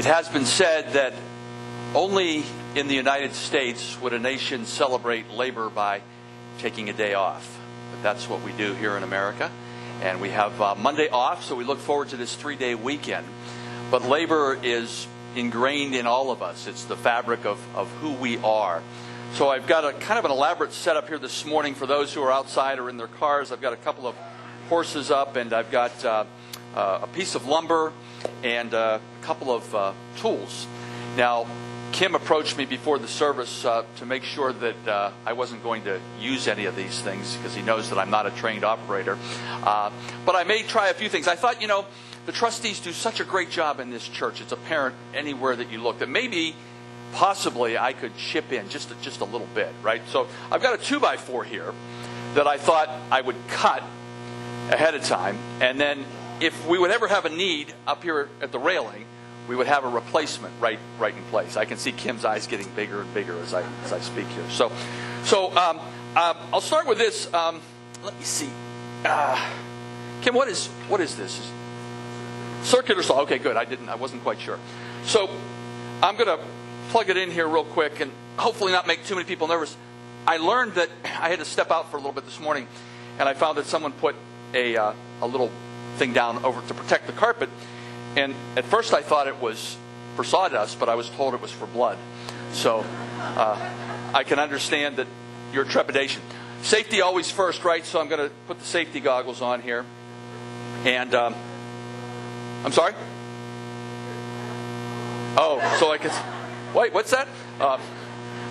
It has been said that only in the United States would a nation celebrate labor by taking a day off. But that's what we do here in America. And we have uh, Monday off, so we look forward to this three day weekend. But labor is ingrained in all of us, it's the fabric of, of who we are. So I've got a kind of an elaborate setup here this morning for those who are outside or in their cars. I've got a couple of horses up, and I've got uh, a piece of lumber and uh, a couple of uh, tools. Now, Kim approached me before the service uh, to make sure that uh, I wasn't going to use any of these things because he knows that I'm not a trained operator. Uh, but I may try a few things. I thought, you know, the trustees do such a great job in this church. It's apparent anywhere that you look that maybe, possibly, I could chip in just just a little bit, right? So I've got a two by four here that I thought I would cut ahead of time, and then if we would ever have a need up here at the railing, we would have a replacement right right in place. I can see Kim's eyes getting bigger and bigger as I as I speak here. So, so um, uh, I'll start with this. Um, let me see. Uh, Kim, what is what is this? Circular saw. Okay, good. I didn't. I wasn't quite sure. So I'm to plug it in here real quick and hopefully not make too many people nervous. I learned that I had to step out for a little bit this morning, and I found that someone put a uh, a little thing down over to protect the carpet. And at first I thought it was for sawdust, but I was told it was for blood. So uh, I can understand that your trepidation. Safety always first, right? So I'm going to put the safety goggles on here. And um, I'm sorry? Oh, so I can. Wait, what's that? Uh,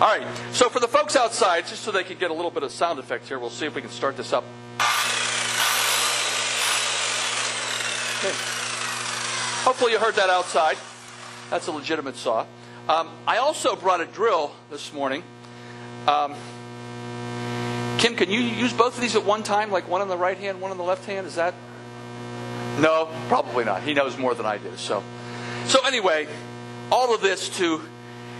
all right. So for the folks outside, just so they can get a little bit of sound effects here, we'll see if we can start this up. Okay. Hopefully you heard that outside. That's a legitimate saw. Um, I also brought a drill this morning. Um, Kim, can you use both of these at one time, like one on the right hand, one on the left hand? Is that? No, probably not. He knows more than I do. So, so anyway, all of this to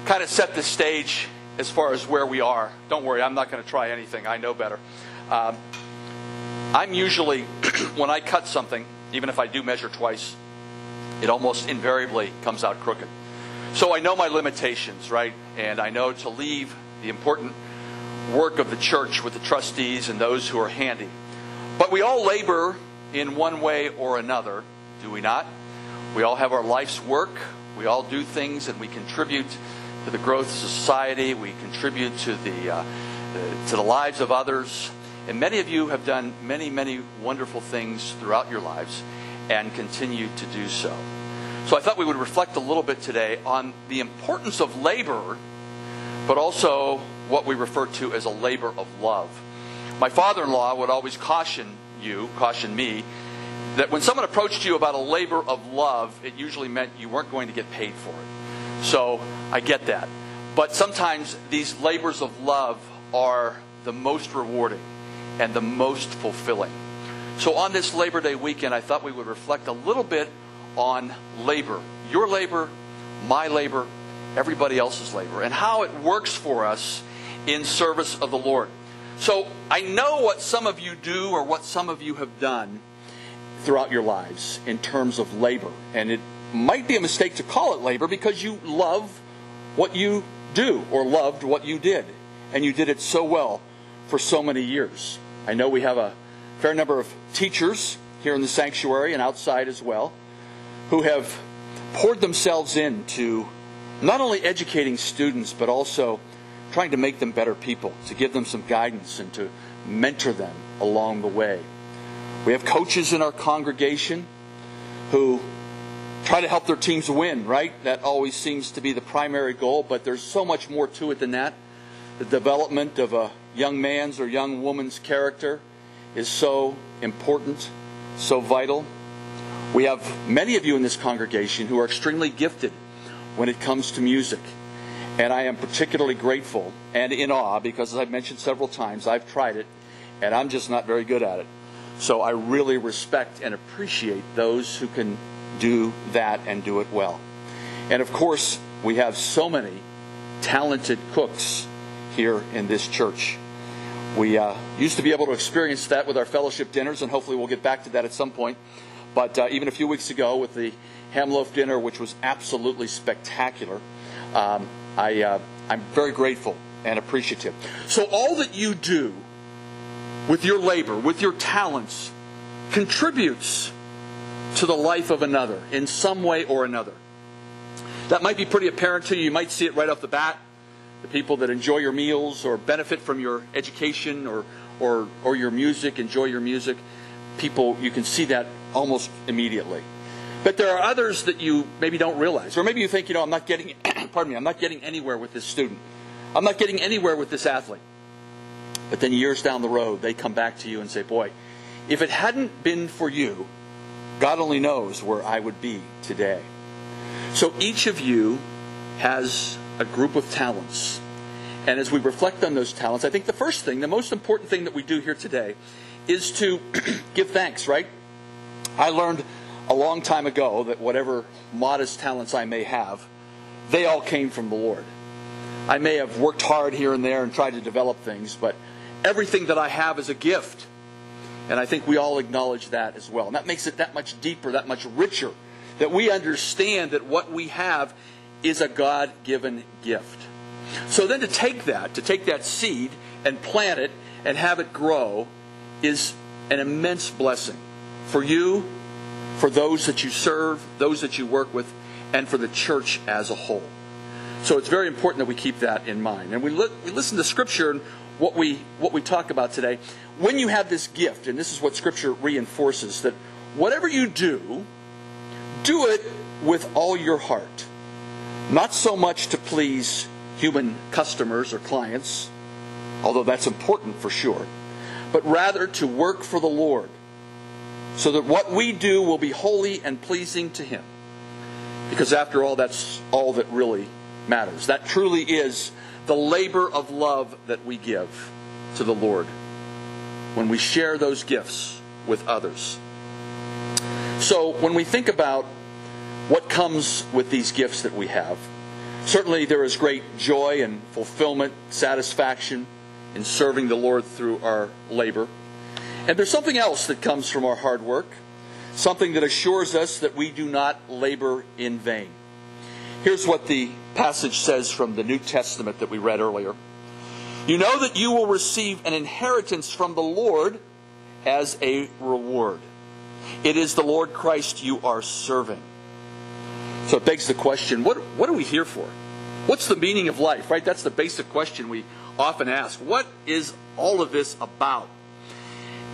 kind of set the stage as far as where we are. Don't worry, I'm not going to try anything. I know better. Um, I'm usually, when I cut something, even if I do measure twice, it almost invariably comes out crooked. So I know my limitations, right? And I know to leave the important work of the church with the trustees and those who are handy. But we all labor in one way or another, do we not? We all have our life's work. We all do things and we contribute to the growth of society. We contribute to the, uh, to the lives of others. And many of you have done many, many wonderful things throughout your lives and continue to do so. So I thought we would reflect a little bit today on the importance of labor, but also what we refer to as a labor of love. My father in law would always caution you, caution me, that when someone approached you about a labor of love, it usually meant you weren't going to get paid for it. So I get that. But sometimes these labors of love are the most rewarding and the most fulfilling. So on this Labor Day weekend, I thought we would reflect a little bit on labor your labor, my labor, everybody else's labor, and how it works for us in service of the Lord. So I know what some of you do or what some of you have done throughout your lives in terms of labor. And it might be a mistake to call it labor because you love what you do or loved what you did. And you did it so well for so many years. I know we have a fair number of teachers here in the sanctuary and outside as well who have poured themselves into not only educating students, but also trying to make them better people, to give them some guidance and to mentor them along the way. We have coaches in our congregation who try to help their teams win, right? That always seems to be the primary goal, but there's so much more to it than that. The development of a young man's or young woman's character is so important, so vital. We have many of you in this congregation who are extremely gifted when it comes to music. And I am particularly grateful and in awe because, as I've mentioned several times, I've tried it and I'm just not very good at it. So I really respect and appreciate those who can do that and do it well. And of course, we have so many talented cooks here in this church. We uh, used to be able to experience that with our fellowship dinners, and hopefully we'll get back to that at some point. But uh, even a few weeks ago, with the ham loaf dinner, which was absolutely spectacular. Um, I, uh, I'm very grateful and appreciative. So, all that you do with your labor, with your talents, contributes to the life of another in some way or another. That might be pretty apparent to you. You might see it right off the bat. The people that enjoy your meals or benefit from your education or, or, or your music, enjoy your music, people, you can see that almost immediately. But there are others that you maybe don't realize. Or maybe you think, you know, I'm not getting, pardon me, I'm not getting anywhere with this student. I'm not getting anywhere with this athlete. But then years down the road, they come back to you and say, boy, if it hadn't been for you, God only knows where I would be today. So each of you has a group of talents. And as we reflect on those talents, I think the first thing, the most important thing that we do here today is to give thanks, right? I learned a long time ago that whatever modest talents I may have, they all came from the Lord. I may have worked hard here and there and tried to develop things, but everything that I have is a gift. And I think we all acknowledge that as well. And that makes it that much deeper, that much richer, that we understand that what we have is a God given gift. So then to take that, to take that seed and plant it and have it grow is an immense blessing for you for those that you serve, those that you work with, and for the church as a whole. So it's very important that we keep that in mind. And we, we listen to Scripture and what we, what we talk about today. When you have this gift, and this is what Scripture reinforces, that whatever you do, do it with all your heart. Not so much to please human customers or clients, although that's important for sure, but rather to work for the Lord so that what we do will be holy and pleasing to Him. Because after all, that's all that really matters. That truly is the labor of love that we give to the Lord when we share those gifts with others. So, when we think about what comes with these gifts that we have, certainly there is great joy and fulfillment, satisfaction in serving the Lord through our labor. And there's something else that comes from our hard work, something that assures us that we do not labor in vain. Here's what the passage says from the New Testament that we read earlier. You know that you will receive an inheritance from the Lord as a reward. It is the Lord Christ you are serving. So it begs the question what, what are we here for? What's the meaning of life, right? That's the basic question we often ask. What is all of this about?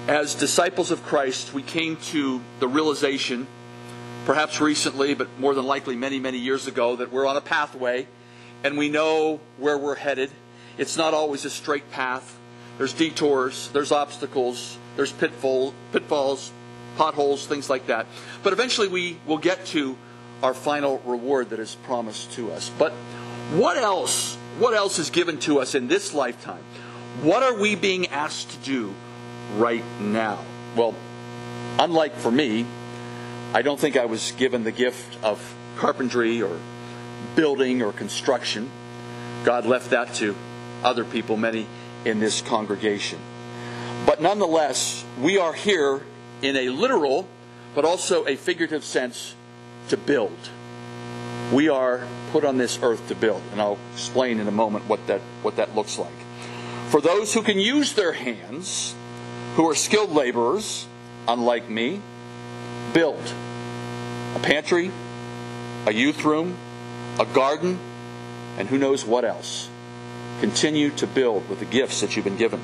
as disciples of Christ, we came to the realization, perhaps recently, but more than likely many, many years ago, that we're on a pathway and we know where we're headed. It's not always a straight path. There's detours, there's obstacles, there's pitfall, pitfalls, potholes, things like that. But eventually we will get to our final reward that is promised to us. But what else? What else is given to us in this lifetime? What are we being asked to do right now? Well, unlike for me, I don't think I was given the gift of carpentry or building or construction. God left that to other people, many in this congregation. But nonetheless, we are here in a literal but also a figurative sense to build. We are put on this earth to build, and I'll explain in a moment what that, what that looks like. For those who can use their hands, who are skilled laborers, unlike me, build a pantry, a youth room, a garden, and who knows what else. Continue to build with the gifts that you've been given.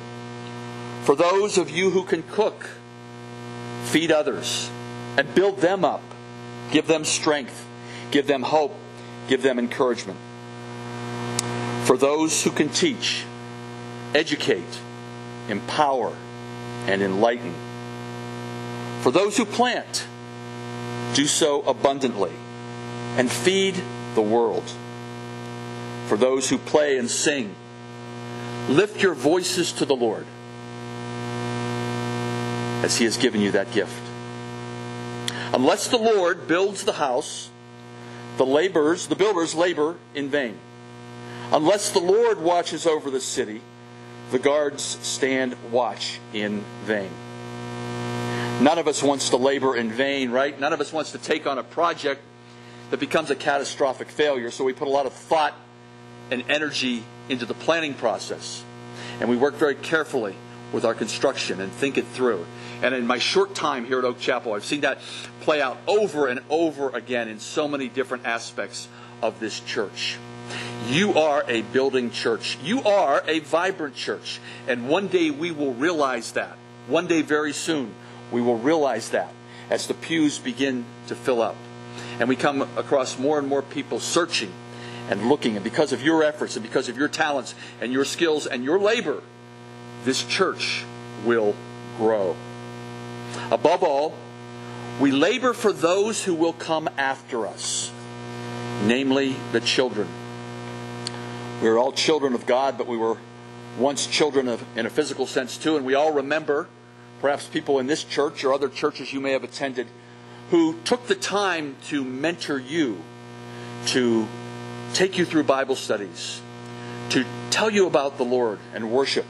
For those of you who can cook, feed others and build them up. Give them strength, give them hope, give them encouragement. For those who can teach, educate, empower, and enlighten. For those who plant, do so abundantly and feed the world. For those who play and sing, lift your voices to the Lord as He has given you that gift. Unless the Lord builds the house, the laborers, the builders labor in vain. Unless the Lord watches over the city, the guards stand watch in vain. None of us wants to labor in vain, right? None of us wants to take on a project that becomes a catastrophic failure. So we put a lot of thought and energy into the planning process. And we work very carefully with our construction and think it through. And in my short time here at Oak Chapel, I've seen that play out over and over again in so many different aspects of this church. You are a building church. You are a vibrant church. And one day we will realize that. One day, very soon, we will realize that as the pews begin to fill up. And we come across more and more people searching and looking. And because of your efforts and because of your talents and your skills and your labor, this church will grow. Above all, we labor for those who will come after us, namely the children. We are all children of God, but we were once children of, in a physical sense too, and we all remember, perhaps people in this church or other churches you may have attended, who took the time to mentor you, to take you through Bible studies, to tell you about the Lord and worship,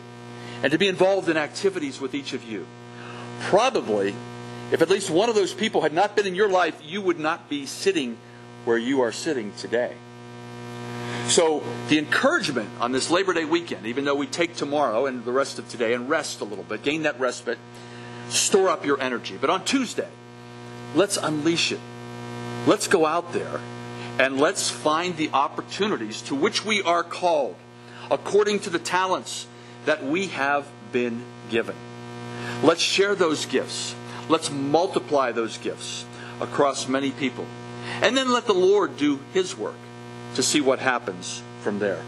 and to be involved in activities with each of you. Probably, if at least one of those people had not been in your life, you would not be sitting where you are sitting today. So, the encouragement on this Labor Day weekend, even though we take tomorrow and the rest of today and rest a little bit, gain that respite, store up your energy. But on Tuesday, let's unleash it. Let's go out there and let's find the opportunities to which we are called according to the talents that we have been given. Let's share those gifts. Let's multiply those gifts across many people. And then let the Lord do His work to see what happens from there.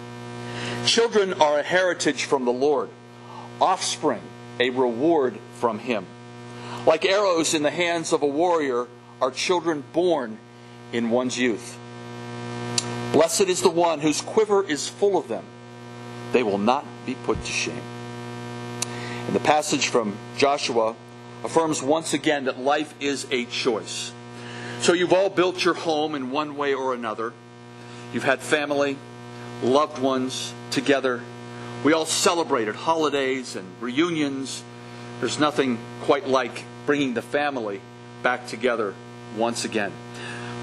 Children are a heritage from the Lord, offspring, a reward from Him. Like arrows in the hands of a warrior are children born in one's youth. Blessed is the one whose quiver is full of them. They will not be put to shame. And the passage from Joshua affirms once again that life is a choice. So you've all built your home in one way or another. You've had family, loved ones together. We all celebrated holidays and reunions. There's nothing quite like bringing the family back together once again.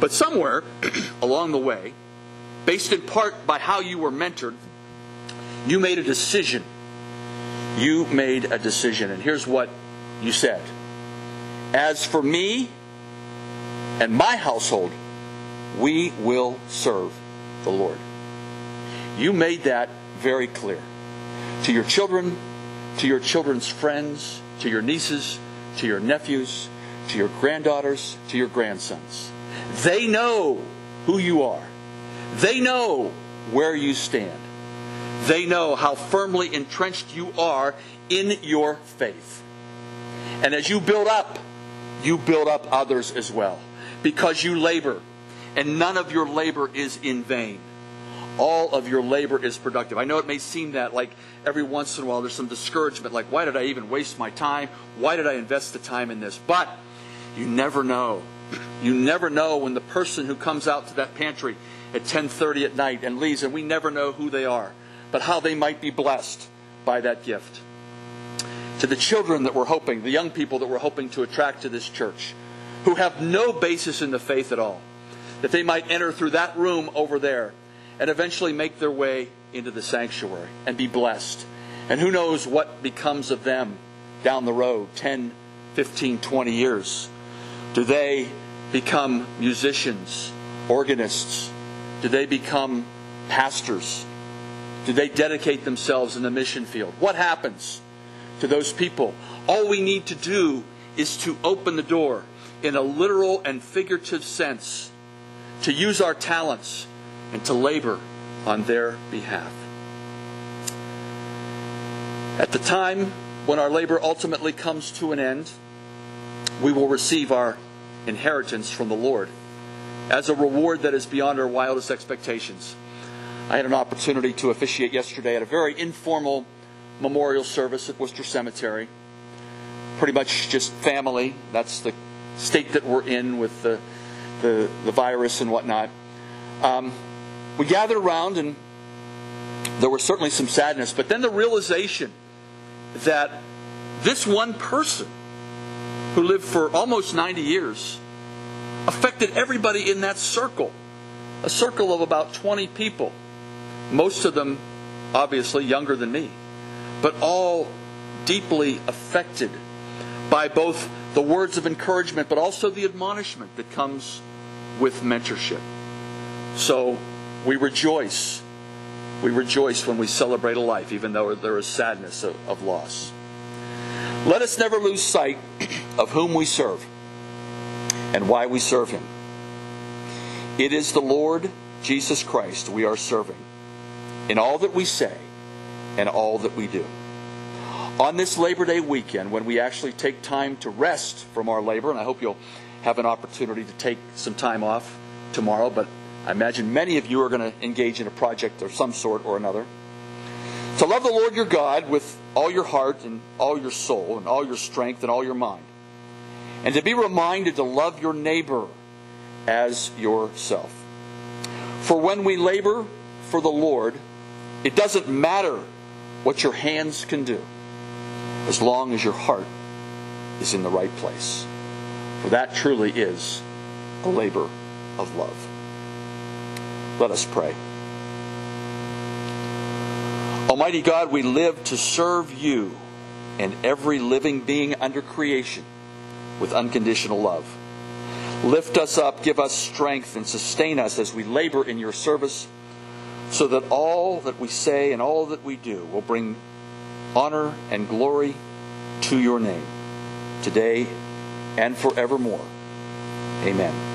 But somewhere along the way, based in part by how you were mentored, you made a decision. You made a decision. And here's what you said As for me and my household, we will serve the Lord. You made that very clear to your children, to your children's friends, to your nieces, to your nephews, to your granddaughters, to your grandsons. They know who you are. They know where you stand. They know how firmly entrenched you are in your faith. And as you build up, you build up others as well because you labor and none of your labor is in vain. All of your labor is productive. I know it may seem that like every once in a while there's some discouragement, like, why did I even waste my time? Why did I invest the time in this? But you never know. You never know when the person who comes out to that pantry at 10:30 at night and leaves and we never know who they are, but how they might be blessed by that gift. To the children that we're hoping, the young people that we're hoping to attract to this church, who have no basis in the faith at all, that they might enter through that room over there and eventually make their way into the sanctuary and be blessed. And who knows what becomes of them down the road 10, 15, 20 years. Do they become musicians, organists? Do they become pastors? Do they dedicate themselves in the mission field? What happens to those people? All we need to do is to open the door in a literal and figurative sense to use our talents and to labor on their behalf. At the time when our labor ultimately comes to an end, we will receive our inheritance from the Lord as a reward that is beyond our wildest expectations. I had an opportunity to officiate yesterday at a very informal memorial service at Worcester Cemetery. Pretty much just family. That's the state that we're in with the the, the virus and whatnot. Um, we gathered around, and there was certainly some sadness, but then the realization that this one person who lived for almost 90 years affected everybody in that circle a circle of about 20 people, most of them obviously younger than me, but all deeply affected by both the words of encouragement, but also the admonishment that comes with mentorship. So we rejoice. We rejoice when we celebrate a life, even though there is sadness of, of loss. Let us never lose sight of whom we serve and why we serve him. It is the Lord Jesus Christ we are serving in all that we say and all that we do. On this Labor Day weekend, when we actually take time to rest from our labor, and I hope you'll have an opportunity to take some time off tomorrow, but I imagine many of you are going to engage in a project of some sort or another. To love the Lord your God with all your heart and all your soul and all your strength and all your mind. And to be reminded to love your neighbor as yourself. For when we labor for the Lord, it doesn't matter what your hands can do as long as your heart is in the right place. For that truly is the labor of love. Let us pray. Almighty God, we live to serve you and every living being under creation with unconditional love. Lift us up, give us strength, and sustain us as we labor in your service, so that all that we say and all that we do will bring honor and glory to your name, today and forevermore. Amen.